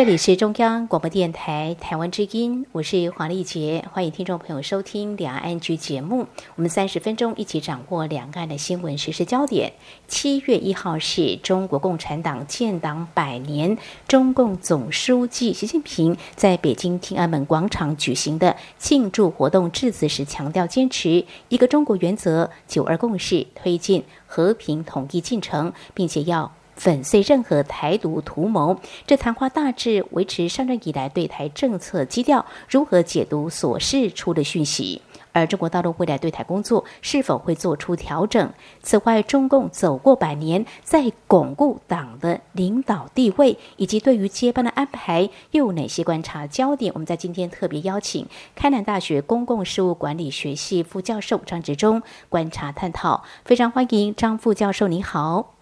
这里是中央广播电台台湾之音，我是黄丽杰，欢迎听众朋友收听两岸局节目。我们三十分钟一起掌握两岸的新闻时事焦点。七月一号是中国共产党建党百年，中共总书记习近平在北京天安门广场举行的庆祝活动致辞时强调，坚持一个中国原则、九二共识，推进和平统一进程，并且要。粉碎任何台独图谋，这谈话大致维持上任以来对台政策基调。如何解读所释出的讯息？而中国大陆未来对台工作是否会做出调整？此外，中共走过百年，在巩固党的领导地位以及对于接班的安排，又有哪些观察焦点？我们在今天特别邀请开南大学公共事务管理学系副教授张志忠观察探讨。非常欢迎张副教授，你好。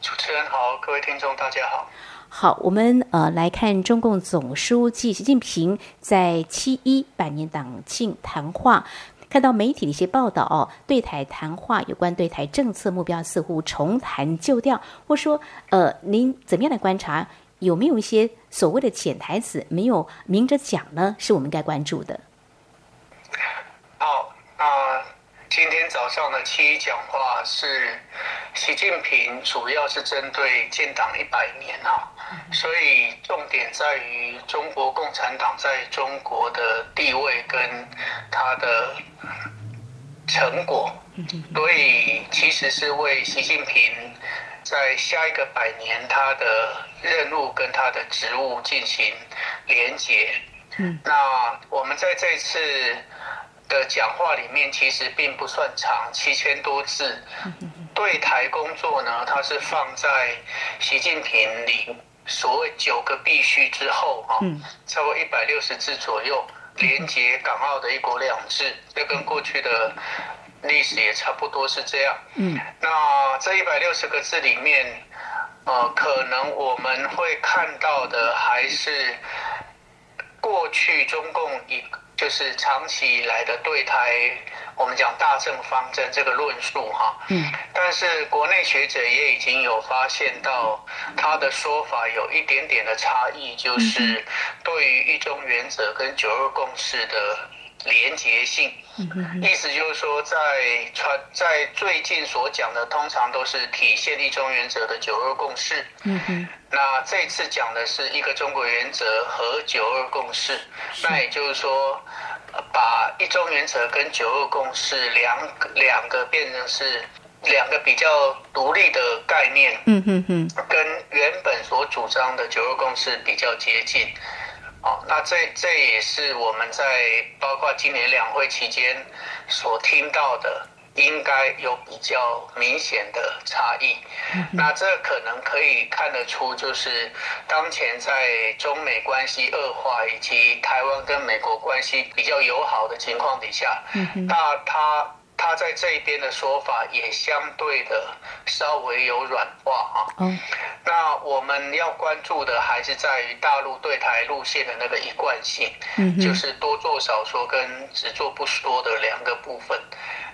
主持人好，各位听众大家好。好，我们呃来看中共总书记习近平在七一百年党庆谈话，看到媒体的一些报道哦，对台谈话有关对台政策目标似乎重谈旧调，或说呃，您怎么样来观察？有没有一些所谓的潜台词没有明着讲呢？是我们该关注的。今天早上的七一讲话是习近平，主要是针对建党一百年啊，所以重点在于中国共产党在中国的地位跟它的成果，所以其实是为习近平在下一个百年他的任务跟他的职务进行连结。那我们在这次。的讲话里面其实并不算长，七千多字。对台工作呢，它是放在习近平里所谓九个必须之后啊，超过一百六十字左右，连接港澳的一国两制，这跟过去的历史也差不多是这样。嗯，那这一百六十个字里面，呃，可能我们会看到的还是过去中共一。就是长期以来的对台，我们讲大政方针这个论述哈，嗯，但是国内学者也已经有发现到他的说法有一点点的差异，就是对于一中原则跟九二共识的。连结性，意思就是说，在传在最近所讲的，通常都是体现一中原则的九二共识。嗯哼，那这次讲的是一个中国原则和九二共识，那也就是说，把一中原则跟九二共识两两个变成是两个比较独立的概念。嗯哼哼，跟原本所主张的九二共识比较接近。哦，那这这也是我们在包括今年两会期间所听到的，应该有比较明显的差异。那这可能可以看得出，就是当前在中美关系恶化以及台湾跟美国关系比较友好的情况底下，那他。他在这边的说法也相对的稍微有软化啊。嗯，那我们要关注的还是在于大陆对台路线的那个一贯性，嗯，就是多做少说跟只做不说的两个部分。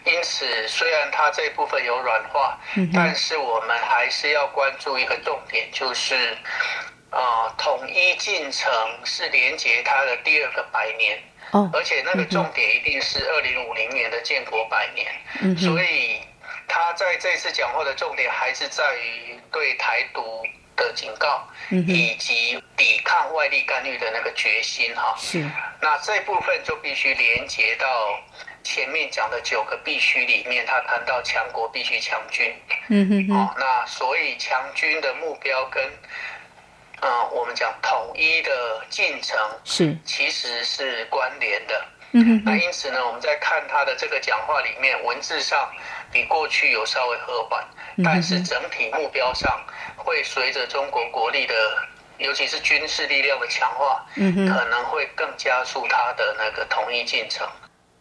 因此，虽然他这部分有软化，但是我们还是要关注一个重点，就是啊，统一进程是连接它的第二个百年。而且那个重点一定是二零五零年的建国百年，所以他在这次讲话的重点还是在于对台独的警告，以及抵抗外力干预的那个决心哈。是，那这部分就必须连接到前面讲的九个必须里面，他谈到强国必须强军。嗯哼哼。哦，那所以强军的目标跟。嗯，我们讲统一的进程是其实是关联的。嗯哼。那因此呢，我们在看他的这个讲话里面，文字上比过去有稍微和缓，但是整体目标上会随着中国国力的，尤其是军事力量的强化，嗯可能会更加速他的那个统一进程。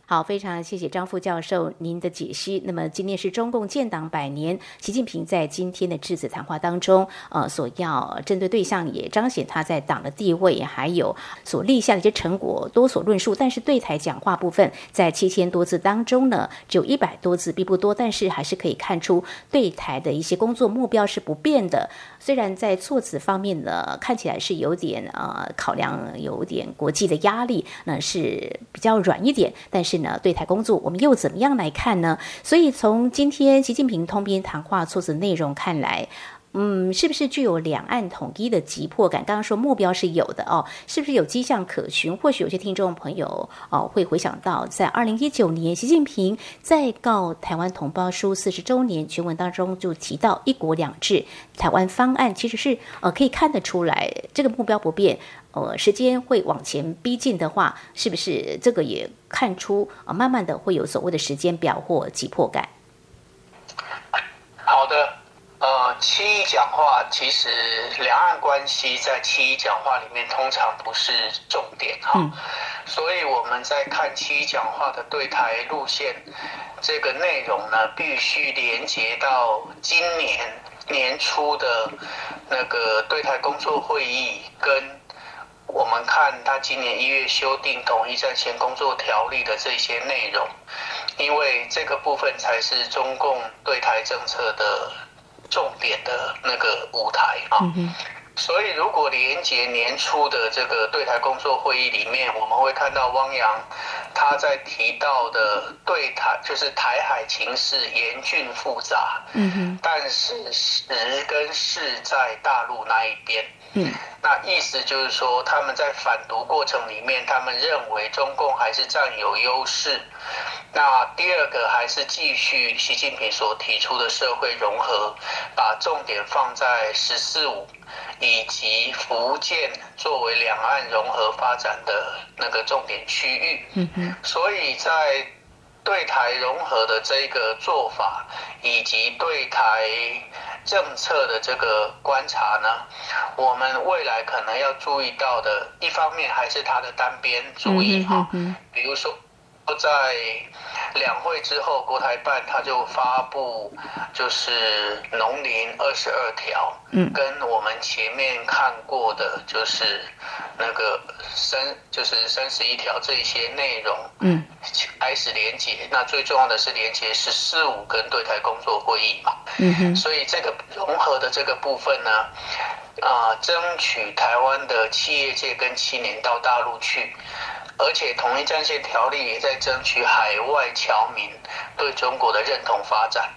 好，非常谢谢张副教授您的解析。那么今天是中共建党百年，习近平在今天的致辞谈话当中，呃，所要针对对象也彰显他在党的地位，还有所立下的一些成果多所论述。但是对台讲话部分，在七千多字当中呢，只有一百多字，并不多，但是还是可以看出对台的一些工作目标是不变的。虽然在措辞方面呢，看起来是有点呃考量，有点国际的压力，那是比较软一点，但是。对台工作我们又怎么样来看呢？所以从今天习近平通篇谈话措辞内容看来，嗯，是不是具有两岸统一的急迫感？刚刚说目标是有的哦，是不是有迹象可循？或许有些听众朋友哦会回想到，在二零一九年习近平在告台湾同胞书四十周年全文当中就提到“一国两制”台湾方案，其实是呃可以看得出来这个目标不变。呃，时间会往前逼近的话，是不是这个也看出啊？慢慢的会有所谓的时间表或急迫感。好的，七一讲话其实两岸关系在七一讲话里面通常不是重点哈，所以我们在看七一讲话的对台路线这个内容呢，必须连接到今年年初的那个对台工作会议跟。我们看他今年一月修订统一战线工作条例的这些内容，因为这个部分才是中共对台政策的重点的那个舞台啊。所以，如果连杰年初的这个对台工作会议里面，我们会看到汪洋他在提到的对台，就是台海情势严峻复杂，嗯哼，但是时跟势在大陆那一边，嗯，那意思就是说，他们在反独过程里面，他们认为中共还是占有优势。那第二个还是继续习近平所提出的社会融合，把重点放在“十四五”以及福建作为两岸融合发展的那个重点区域。嗯嗯。所以在对台融合的这个做法，以及对台政策的这个观察呢，我们未来可能要注意到的一方面，还是他的单边主义哈，比如说。在两会之后，国台办他就发布就是农林二十二条，嗯，跟我们前面看过的就是那个三就是三十一条这一些内容，嗯，开始连接。那最重要的是连接十四五跟对台工作会议嘛，嗯哼，所以这个融合的这个部分呢，啊，争取台湾的企业界跟青年到大陆去。而且统一战线条例也在争取海外侨民对中国的认同发展，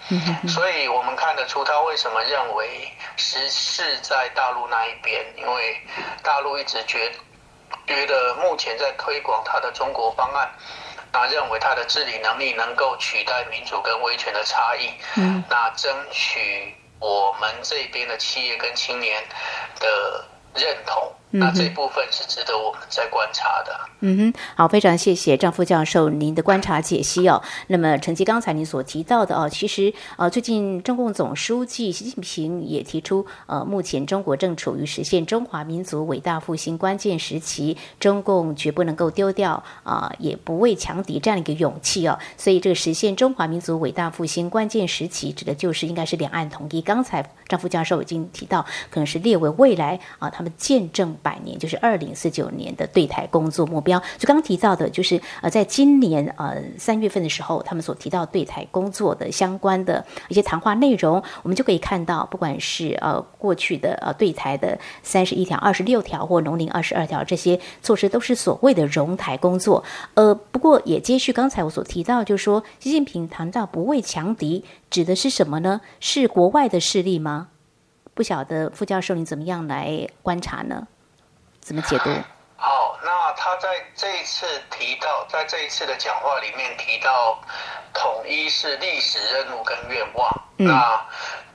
所以我们看得出他为什么认为时事在大陆那一边，因为大陆一直觉觉得目前在推广他的中国方案，那认为他的治理能力能够取代民主跟威权的差异，那争取我们这边的企业跟青年的认同。那这部分是值得我们在观察的。嗯哼，好，非常谢谢张副教授您的观察解析哦。那么，承接刚才您所提到的哦，其实呃，最近中共总书记习近平也提出，呃，目前中国正处于实现中华民族伟大复兴关键时期，中共绝不能够丢掉啊，也不畏强敌这样的一个勇气哦。所以，这个实现中华民族伟大复兴关键时期，指的就是应该是两岸统一。刚才张副教授已经提到，可能是列为未来啊，他们见证。百年就是二零四九年的对台工作目标。就刚提到的，就是呃，在今年呃三月份的时候，他们所提到对台工作的相关的一些谈话内容，我们就可以看到，不管是呃过去的呃对台的三十一条、二十六条或农林二十二条这些措施，都是所谓的融台工作。呃，不过也接续刚才我所提到，就是说习近平谈到不畏强敌，指的是什么呢？是国外的势力吗？不晓得傅教授你怎么样来观察呢？怎么解读？好，那他在这一次提到，在这一次的讲话里面提到，统一是历史任务跟愿望，那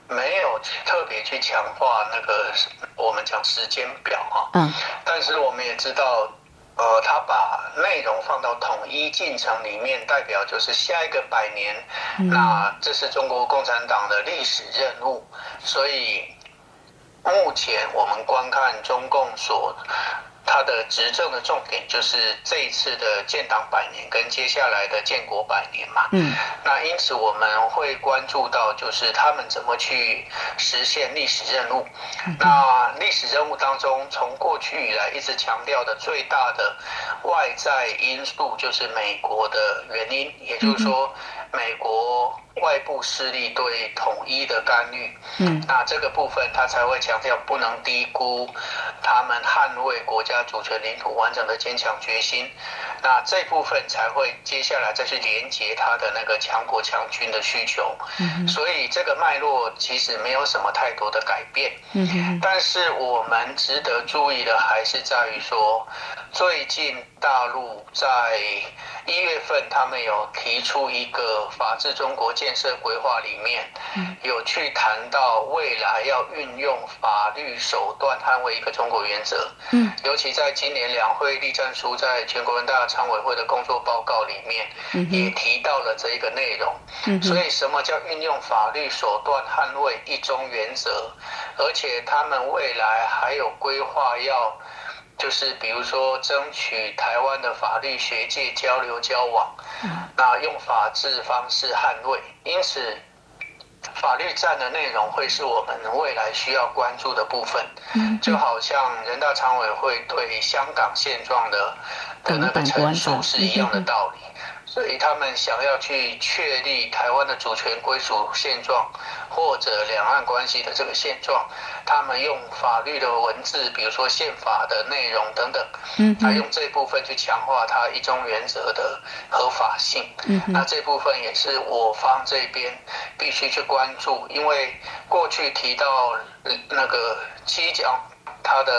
没有特别去强化那个我们讲时间表哈。嗯。但是我们也知道，呃，他把内容放到统一进程里面，代表就是下一个百年，那这是中国共产党的历史任务，所以。目前我们观看中共所它的执政的重点就是这一次的建党百年跟接下来的建国百年嘛。嗯。那因此我们会关注到，就是他们怎么去实现历史任务。那历史任务当中，从过去以来一直强调的最大的外在因素就是美国的原因，也就是说，美国外部势力对统一的干预。嗯。那这个部分他才会强调不能低估他们捍卫国家。主权领土完整的坚强决心，那这部分才会接下来再去连接他的那个强国强军的需求。嗯所以这个脉络其实没有什么太多的改变。嗯但是我们值得注意的还是在于说，最近大陆在一月份，他们有提出一个法治中国建设规划，里面有去谈到未来要运用法律手段捍卫一个中国原则。嗯，尤其在今年两会立战书在全国人大常委会的工作报告里面，也提到了这一个内容。嗯所以什么叫运用法律手段捍卫一中原则？而且他们未来还有规划要。就是比如说，争取台湾的法律学界交流交往，那用法治方式捍卫。因此，法律战的内容会是我们未来需要关注的部分。就好像人大常委会对香港现状的的那个陈述是一样的道理。所以他们想要去确立台湾的主权归属现状，或者两岸关系的这个现状，他们用法律的文字，比如说宪法的内容等等，嗯，来用这部分去强化他一中原则的合法性。嗯，那这部分也是我方这边必须去关注，因为过去提到那个七讲他的。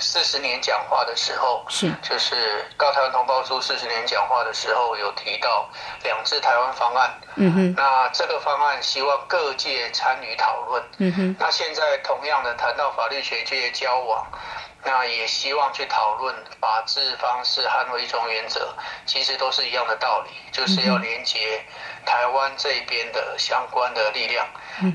四十年讲话的时候，是就是《高台湾同胞书》四十年讲话的时候，有提到两制台湾方案。嗯哼，那这个方案希望各界参与讨论。嗯哼，那现在同样的谈到法律学界交往，那也希望去讨论法治方式捍卫一中原则，其实都是一样的道理，就是要连接台湾这边的相关的力量。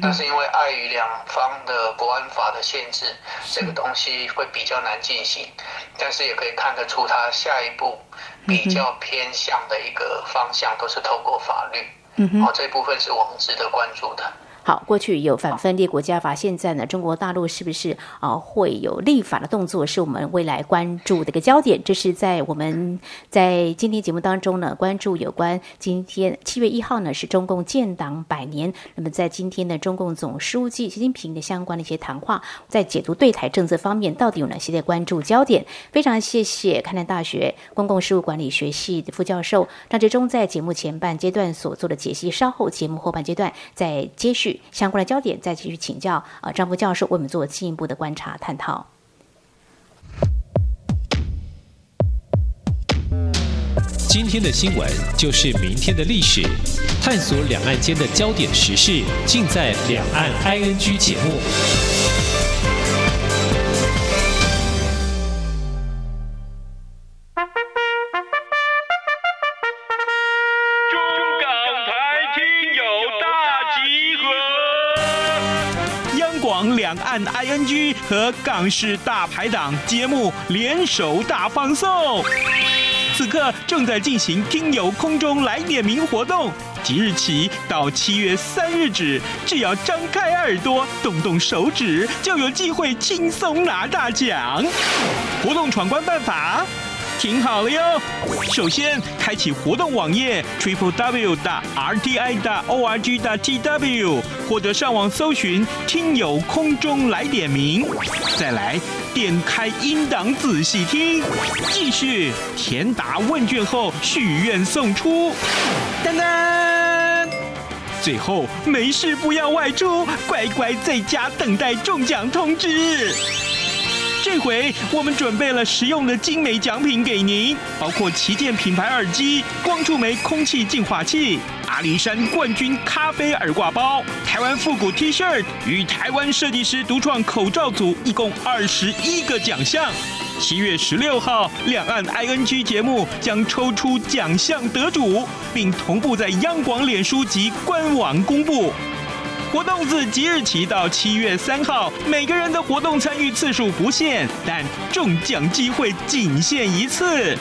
但是因为碍于两方的国安法的限制，这个东西会比较难进行。但是也可以看得出，它下一步比较偏向的一个方向都是透过法律。嗯哼，哦，这部分是我们值得关注的。好，过去有反分裂国家法，现在呢，中国大陆是不是啊会有立法的动作，是我们未来关注的一个焦点。这是在我们在今天节目当中呢，关注有关今天七月一号呢是中共建党百年。那么在今天呢，中共总书记习近平的相关的一些谈话，在解读对台政策方面，到底有哪些的关注焦点？非常谢谢开南大学公共事务管理学系的副教授张志忠在节目前半阶段所做的解析，稍后节目后半阶段再接续。相关的焦点，再继续请教啊张博教授，为我们做进一步的观察探讨。今天的新闻就是明天的历史，探索两岸间的焦点时事，尽在《两岸 ING》节目。和港式大排档节目联手大放送，此刻正在进行听友空中来点名活动，即日起到七月三日止，只要张开耳朵，动动手指，就有机会轻松拿大奖。活动闯关办法。听好了哟！首先，开启活动网页 triple w 的 r t i 的 o r g 的 t w，或者上网搜寻“听友空中来点名”，再来点开音档仔细听，继续填答问卷后许愿送出，噔噔，最后没事不要外出，乖乖在家等待中奖通知。这回我们准备了实用的精美奖品给您，包括旗舰品牌耳机、光触媒空气净化器、阿里山冠军咖啡耳挂包、台湾复古 T 恤与台湾设计师独创口罩组，一共二十一个奖项。七月十六号，两岸 ING 节目将抽出奖项得主，并同步在央广脸书及官网公布。活动自即日起到七月三号，每个人的活动参与次数不限，但中奖机会仅限一次。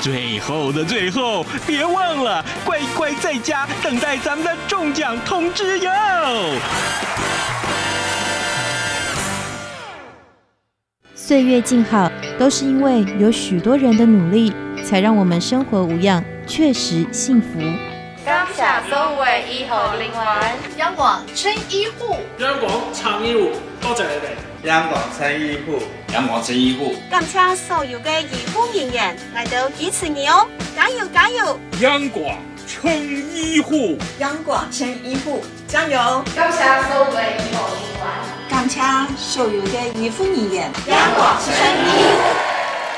最后的最后，别忘了乖乖在家等待咱们的中奖通知哟！岁月静好，都是因为有许多人的努力，才让我们生活无恙，确实幸福。感谢所有医护人员，央广称医护，央广长医护，多谢你哋。央广称医护，央广称医护，感谢所有嘅医护人员来到支持你哦，加油加油！央广称医护，央广称医护，加油！感谢所有嘅医护人员，感谢所有嘅医护人员，央广称医护。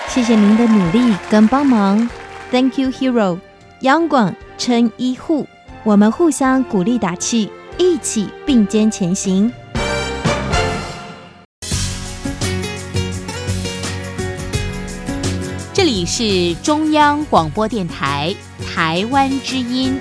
谢谢您的努力跟帮忙，Thank you, hero！央广称医护，我们互相鼓励打气，一起并肩前行。这里是中央广播电台台湾之音。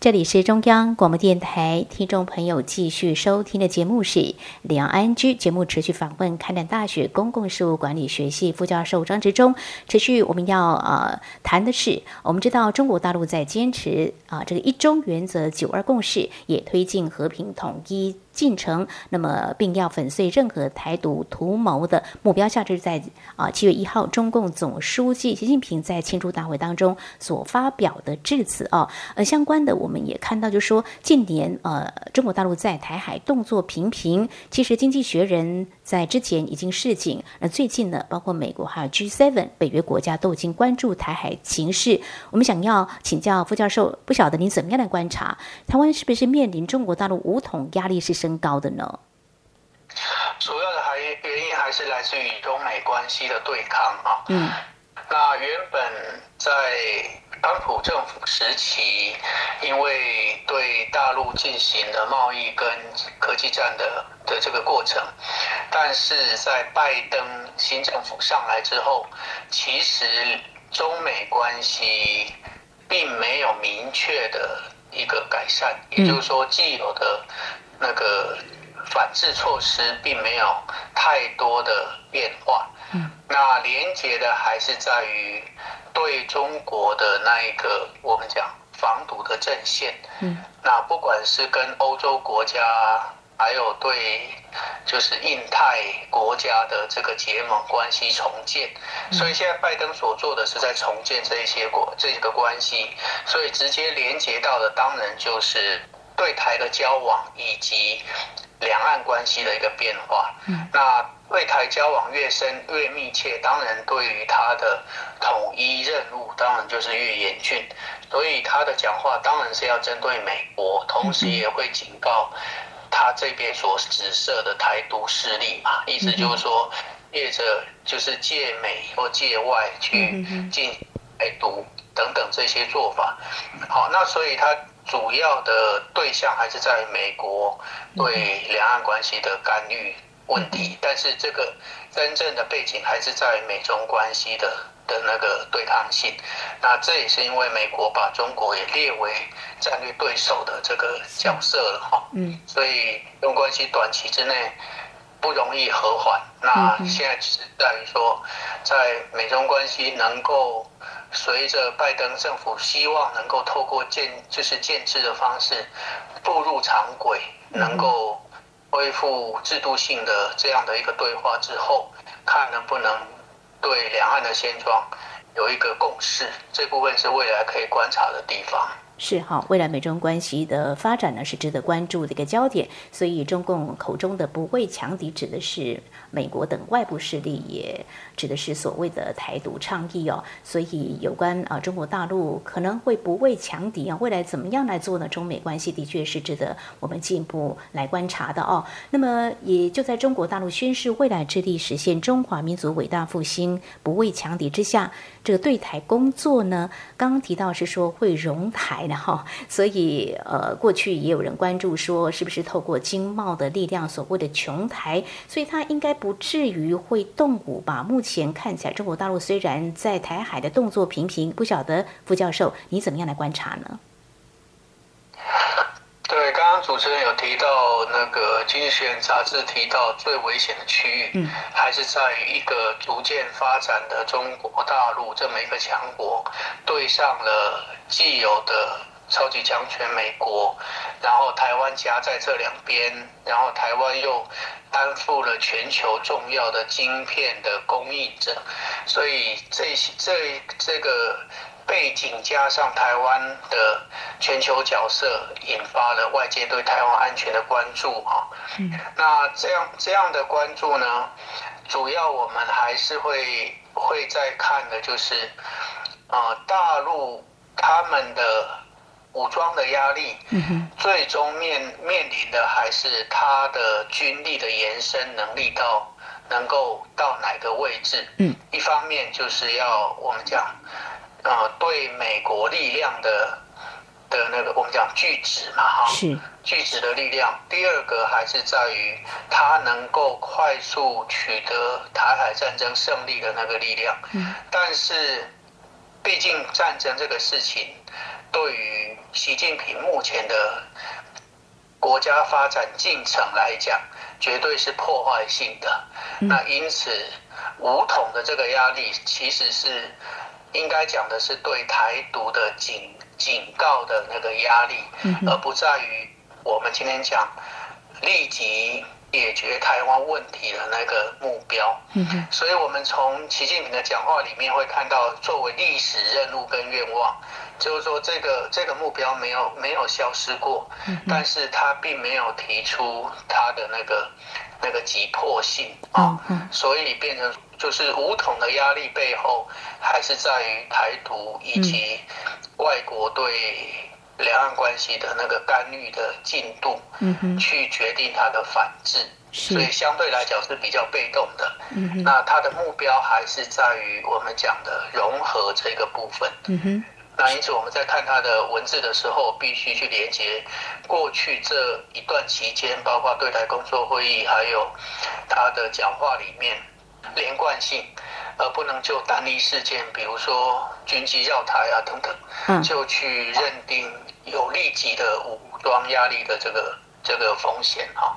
这里是中央广播电台，听众朋友继续收听的节目是两岸居节目，持续访问开南大学公共事务管理学系副教授张志忠。持续我们要呃谈的是，我们知道中国大陆在坚持啊这个一中原则、九二共识，也推进和平统一。进程，那么并要粉碎任何台独图谋的目标下，这是在啊七月一号，中共总书记习近平在庆祝大会当中所发表的致辞啊。呃相关的，我们也看到，就说近年呃，中国大陆在台海动作频频。其实，《经济学人》在之前已经示警，那最近呢，包括美国还有 G7 北约国家都已经关注台海情势。我们想要请教傅教授，不晓得您怎么样的观察，台湾是不是面临中国大陆武统压力是？升高的呢？主要的还原因还是来自于中美关系的对抗啊。嗯，那原本在川普政府时期，因为对大陆进行了贸易跟科技战的的这个过程，但是在拜登新政府上来之后，其实中美关系并没有明确的一个改善，也就是说既有的。那个反制措施并没有太多的变化，嗯，那连接的还是在于对中国的那一个我们讲防堵的阵线，嗯，那不管是跟欧洲国家，还有对就是印太国家的这个结盟关系重建，所以现在拜登所做的是在重建这一些国这个关系，所以直接连接到的当然就是。对台的交往以及两岸关系的一个变化，嗯，那对台交往越深越密切，当然对于他的统一任务当然就是越严峻，所以他的讲话当然是要针对美国，同时也会警告他这边所指涉的台独势力嘛，意思就是说，借着就是借美或借外去进台独等等这些做法，好，那所以他。主要的对象还是在美国对两岸关系的干预问题，但是这个真正的背景还是在美中关系的的那个对抗性。那这也是因为美国把中国也列为战略对手的这个角色了哈。嗯，所以用关系短期之内不容易和缓。那现在只是在于说，在美中关系能够。随着拜登政府希望能够透过建就是建制的方式步入常轨，能够恢复制度性的这样的一个对话之后，看能不能对两岸的现状有一个共识，这部分是未来可以观察的地方。是哈，未来美中关系的发展呢是值得关注的一个焦点，所以中共口中的不畏强敌指的是。美国等外部势力也指的是所谓的台独倡议哦，所以有关啊中国大陆可能会不畏强敌啊，未来怎么样来做呢？中美关系的确是值得我们进一步来观察的哦。那么也就在中国大陆宣誓未来致力实现中华民族伟大复兴、不畏强敌之下，这个对台工作呢，刚刚提到是说会融台的哈，所以呃过去也有人关注说是不是透过经贸的力量所谓的穷台，所以它应该。不至于会动武吧？目前看起来，中国大陆虽然在台海的动作频频，不晓得傅教授你怎么样来观察呢？主持人有提到那个《经济学人》杂志提到最危险的区域，嗯，还是在于一个逐渐发展的中国大陆这么一个强国，对上了既有的超级强权美国，然后台湾夹在这两边，然后台湾又担负了全球重要的晶片的供应者，所以这些这这个。背景加上台湾的全球角色，引发了外界对台湾安全的关注啊。嗯，那这样这样的关注呢，主要我们还是会会在看的就是，啊，大陆他们的武装的压力，嗯最终面面临的还是他的军力的延伸能力到能够到哪个位置？嗯，一方面就是要我们讲。啊，对美国力量的的那个，我们讲拒止嘛，哈，是拒止的力量。第二个还是在于它能够快速取得台海战争胜利的那个力量。嗯，但是毕竟战争这个事情，对于习近平目前的国家发展进程来讲，绝对是破坏性的。那因此，武统的这个压力其实是。应该讲的是对台独的警警告的那个压力，而不在于我们今天讲立即解决台湾问题的那个目标。所以，我们从习近平的讲话里面会看到，作为历史任务跟愿望，就是说这个这个目标没有没有消失过，但是他并没有提出他的那个那个急迫性啊，所以变成。就是武统的压力背后，还是在于台独以及外国对两岸关系的那个干预的进度，去决定它的反制，所以相对来讲是比较被动的。那它的目标还是在于我们讲的融合这个部分。那因此我们在看他的文字的时候，必须去连接过去这一段期间，包括对台工作会议，还有他的讲话里面。连贯性，而不能就单一事件，比如说军机绕台啊等等，就去认定有立即的武装压力的这个这个风险哈。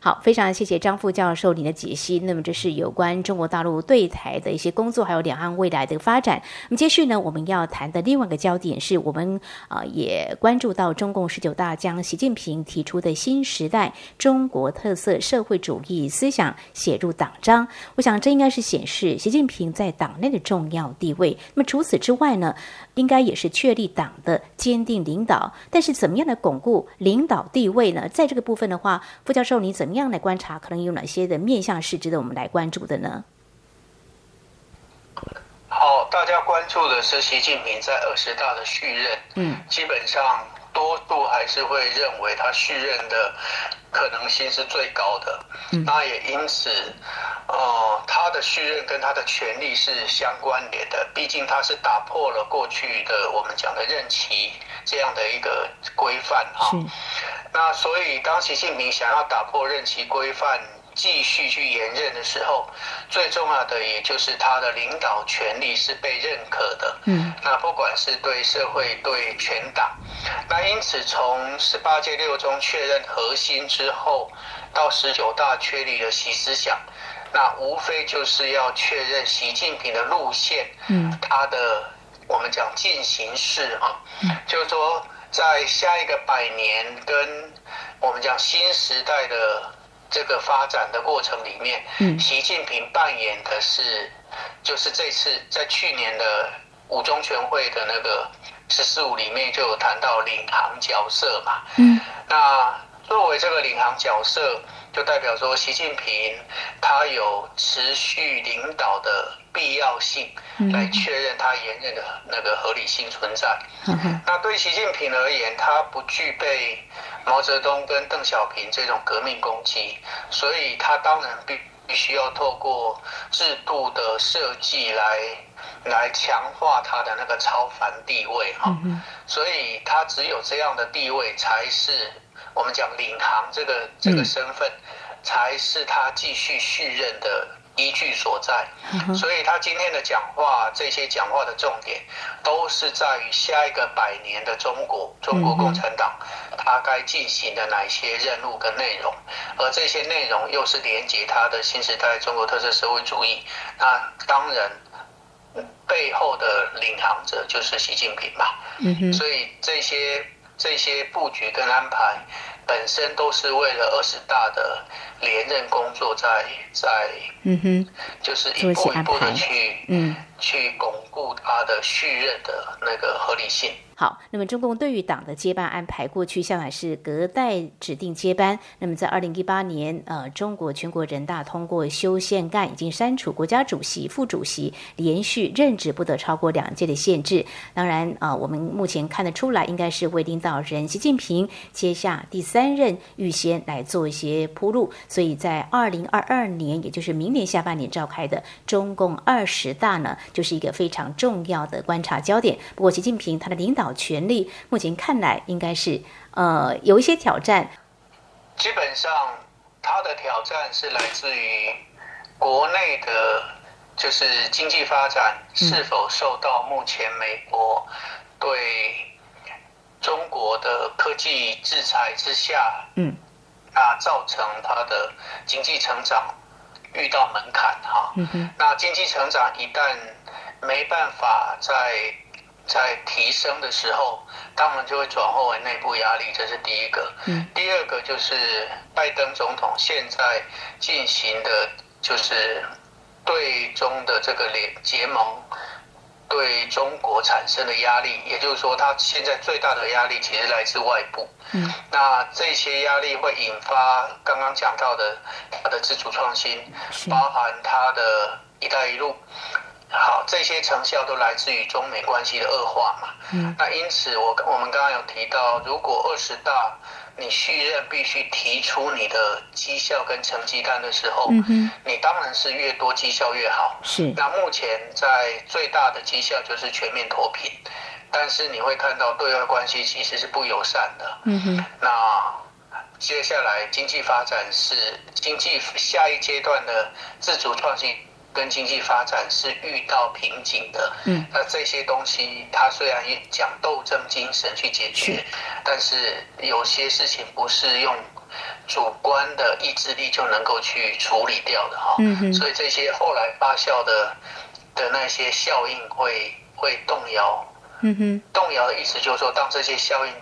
好，非常谢谢张副教授您的解析。那么这是有关中国大陆对台的一些工作，还有两岸未来的发展。那么接续呢，我们要谈的另外一个焦点是我们啊也关注到中共十九大将习近平提出的新时代中国特色社会主义思想写入党章。我想这应该是显示习近平在党内的重要地位。那么除此之外呢？应该也是确立党的坚定领导，但是怎么样来巩固领导地位呢？在这个部分的话，傅教授，你怎么样来观察？可能有哪些的面向是值得我们来关注的呢？好，大家关注的是习近平在二十大的续任，嗯，基本上多数还是会认为他续任的可能性是最高的，那也因此。呃，他的续任跟他的权利是相关联的，毕竟他是打破了过去的我们讲的任期这样的一个规范哈。那所以当习近平想要打破任期规范，继续去延任的时候，最重要的也就是他的领导权力是被认可的。嗯。那不管是对社会对全党，那因此从十八届六中确认核心之后，到十九大确立了习思想。那无非就是要确认习近平的路线，嗯，他的我们讲进行式啊，就是说在下一个百年跟我们讲新时代的这个发展的过程里面，嗯，习近平扮演的是，就是这次在去年的五中全会的那个“十四五”里面就有谈到领航角色嘛，嗯，那作为这个领航角色。就代表说，习近平他有持续领导的必要性，来确认他延任的那个合理性存在。那对习近平而言，他不具备毛泽东跟邓小平这种革命功绩，所以他当然必必须要透过制度的设计来来强化他的那个超凡地位哈。所以他只有这样的地位才是。我们讲领航这个这个身份，才是他继续续任的依据所在。所以他今天的讲话，这些讲话的重点，都是在于下一个百年的中国，中国共产党，他该进行的哪些任务跟内容，而这些内容又是连接他的新时代中国特色社会主义。那当然。背后的领航者就是习近平嘛，所以这些这些布局跟安排本身都是为了二十大的连任工作在在，嗯哼，就是一步一步的去嗯去巩固他的续任的那个合理性。好，那么中共对于党的接班安排，过去向来是隔代指定接班。那么在二零一八年，呃，中国全国人大通过修宪案，已经删除国家主席、副主席连续任职不得超过两届的限制。当然，啊，我们目前看得出来，应该是为领导人习近平接下第三任预先来做一些铺路。所以在二零二二年，也就是明年下半年召开的中共二十大呢，就是一个非常重要的观察焦点。不过，习近平他的领导。权力目前看来应该是呃有一些挑战。基本上，他的挑战是来自于国内的，就是经济发展是否受到目前美国对中国的科技制裁之下，嗯，啊，造成他的经济成长遇到门槛哈。嗯哼。那经济成长一旦没办法在在提升的时候，他们就会转化为内部压力，这是第一个。嗯，第二个就是拜登总统现在进行的，就是对中的这个联结盟，对中国产生的压力，也就是说，他现在最大的压力其实来自外部。嗯，那这些压力会引发刚刚讲到的他的自主创新，包含他的一带一路。好，这些成效都来自于中美关系的恶化嘛。嗯。那因此，我我们刚刚有提到，如果二十大你续任必须提出你的绩效跟成绩单的时候，嗯你当然是越多绩效越好。是。那目前在最大的绩效就是全面脱贫，但是你会看到对外关系其实是不友善的。嗯哼。那接下来经济发展是经济下一阶段的自主创新。跟经济发展是遇到瓶颈的，嗯，那这些东西，它虽然讲斗争精神去解决，但是有些事情不是用主观的意志力就能够去处理掉的哈，嗯所以这些后来发酵的的那些效应会会动摇，嗯哼，动摇的意思就是说，当这些效应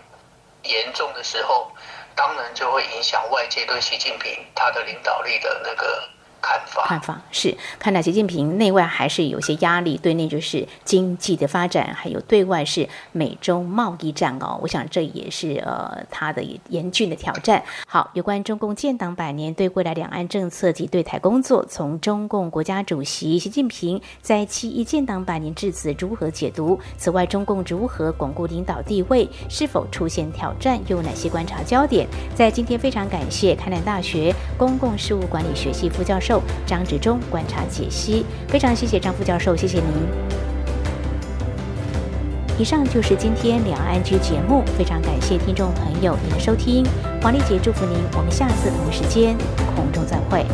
严重的时候，当然就会影响外界对习近平他的领导力的那个。看法看法是，看来习近平内外还是有些压力，对内就是经济的发展，还有对外是美中贸易战哦。我想这也是呃他的严峻的挑战。好，有关中共建党百年对未来两岸政策及对台工作，从中共国家主席习近平在七一建党百年致辞如何解读？此外，中共如何巩固领导地位？是否出现挑战？又有哪些观察焦点？在今天非常感谢开南大学公共事务管理学系副教授。授张志忠观察解析，非常谢谢张副教授，谢谢您。以上就是今天两岸居节目，非常感谢听众朋友您的收听，黄丽姐祝福您，我们下次同一时间空中再会。